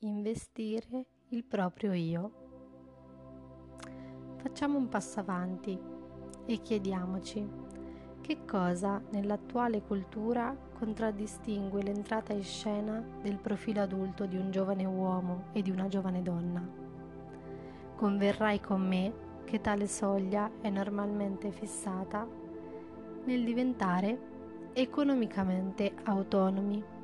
investire il proprio io. Facciamo un passo avanti e chiediamoci che cosa nell'attuale cultura contraddistingue l'entrata in scena del profilo adulto di un giovane uomo e di una giovane donna. Converrai con me che tale soglia è normalmente fissata nel diventare economicamente autonomi.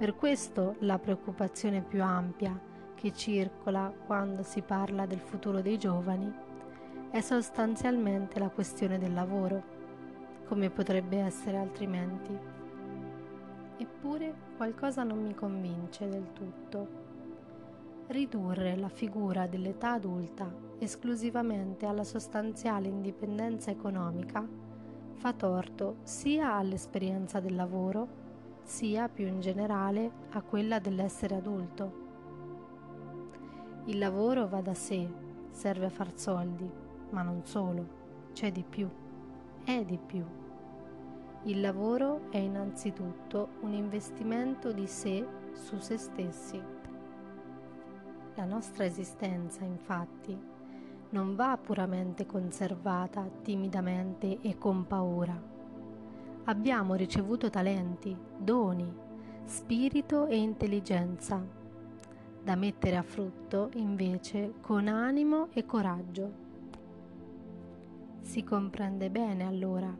Per questo la preoccupazione più ampia che circola quando si parla del futuro dei giovani è sostanzialmente la questione del lavoro come potrebbe essere altrimenti. Eppure qualcosa non mi convince del tutto. Ridurre la figura dell'età adulta esclusivamente alla sostanziale indipendenza economica fa torto sia all'esperienza del lavoro, sia più in generale a quella dell'essere adulto. Il lavoro va da sé, serve a far soldi, ma non solo, c'è di più, è di più. Il lavoro è innanzitutto un investimento di sé su se stessi. La nostra esistenza, infatti, non va puramente conservata timidamente e con paura. Abbiamo ricevuto talenti, doni, spirito e intelligenza, da mettere a frutto invece con animo e coraggio. Si comprende bene allora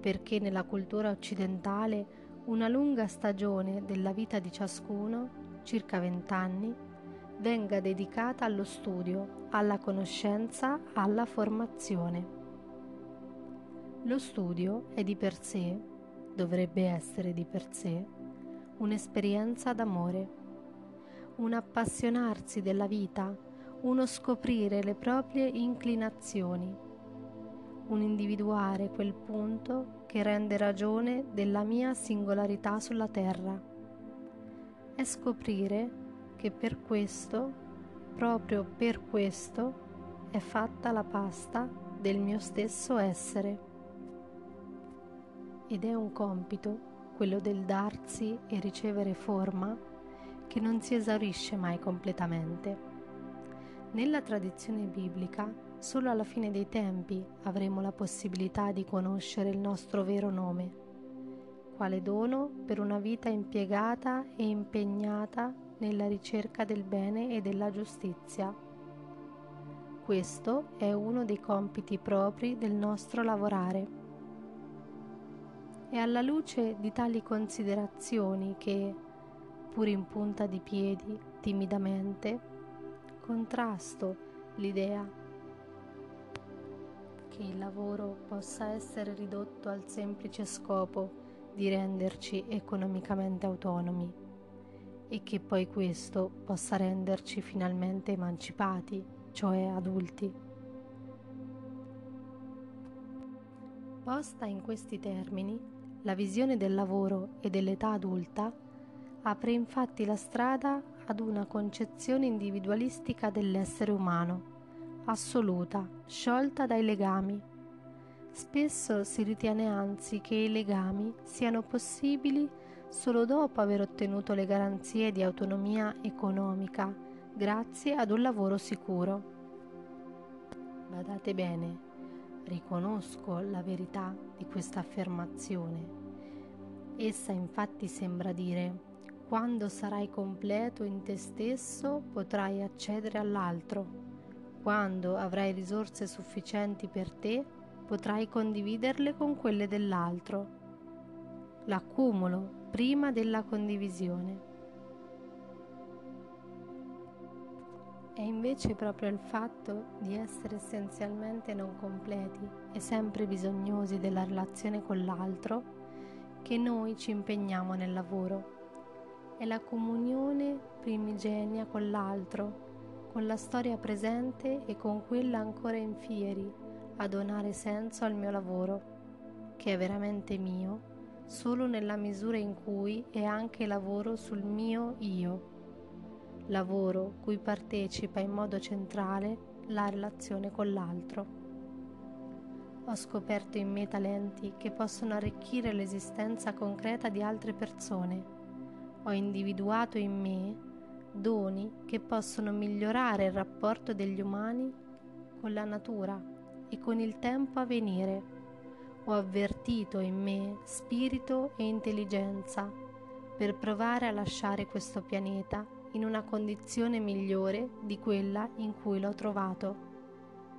perché nella cultura occidentale una lunga stagione della vita di ciascuno, circa vent'anni, venga dedicata allo studio, alla conoscenza, alla formazione. Lo studio è di per sé, dovrebbe essere di per sé, un'esperienza d'amore, un appassionarsi della vita, uno scoprire le proprie inclinazioni un individuare quel punto che rende ragione della mia singolarità sulla terra. È scoprire che per questo, proprio per questo, è fatta la pasta del mio stesso essere. Ed è un compito, quello del darsi e ricevere forma, che non si esaurisce mai completamente. Nella tradizione biblica Solo alla fine dei tempi avremo la possibilità di conoscere il nostro vero nome, quale dono per una vita impiegata e impegnata nella ricerca del bene e della giustizia. Questo è uno dei compiti propri del nostro lavorare. È alla luce di tali considerazioni che, pur in punta di piedi, timidamente, contrasto l'idea che il lavoro possa essere ridotto al semplice scopo di renderci economicamente autonomi e che poi questo possa renderci finalmente emancipati, cioè adulti. Posta in questi termini, la visione del lavoro e dell'età adulta apre infatti la strada ad una concezione individualistica dell'essere umano assoluta, sciolta dai legami. Spesso si ritiene anzi che i legami siano possibili solo dopo aver ottenuto le garanzie di autonomia economica grazie ad un lavoro sicuro. Badate bene, riconosco la verità di questa affermazione. Essa infatti sembra dire quando sarai completo in te stesso potrai accedere all'altro quando avrai risorse sufficienti per te, potrai condividerle con quelle dell'altro. L'accumulo prima della condivisione. È invece proprio il fatto di essere essenzialmente non completi e sempre bisognosi della relazione con l'altro che noi ci impegniamo nel lavoro. È la comunione primigenia con l'altro con la storia presente e con quella ancora in fieri, a donare senso al mio lavoro, che è veramente mio, solo nella misura in cui è anche lavoro sul mio io, lavoro cui partecipa in modo centrale la relazione con l'altro. Ho scoperto in me talenti che possono arricchire l'esistenza concreta di altre persone. Ho individuato in me doni che possono migliorare il rapporto degli umani con la natura e con il tempo a venire. Ho avvertito in me spirito e intelligenza per provare a lasciare questo pianeta in una condizione migliore di quella in cui l'ho trovato.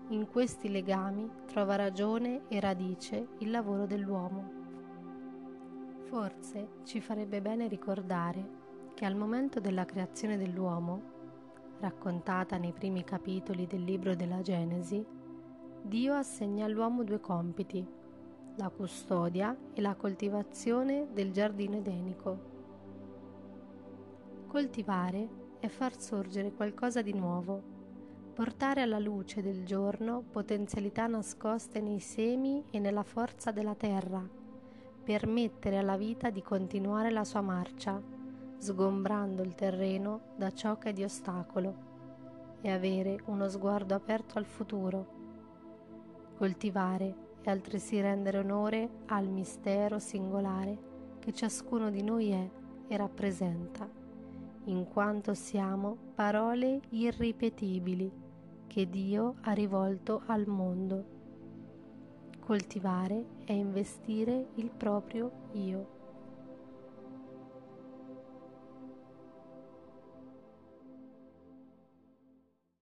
In questi legami trova ragione e radice il lavoro dell'uomo. Forse ci farebbe bene ricordare che al momento della creazione dell'uomo, raccontata nei primi capitoli del libro della Genesi, Dio assegna all'uomo due compiti, la custodia e la coltivazione del giardino edenico. Coltivare è far sorgere qualcosa di nuovo, portare alla luce del giorno potenzialità nascoste nei semi e nella forza della terra, permettere alla vita di continuare la sua marcia sgombrando il terreno da ciò che è di ostacolo e avere uno sguardo aperto al futuro. Coltivare e altresì rendere onore al mistero singolare che ciascuno di noi è e rappresenta, in quanto siamo parole irripetibili che Dio ha rivolto al mondo. Coltivare è investire il proprio io.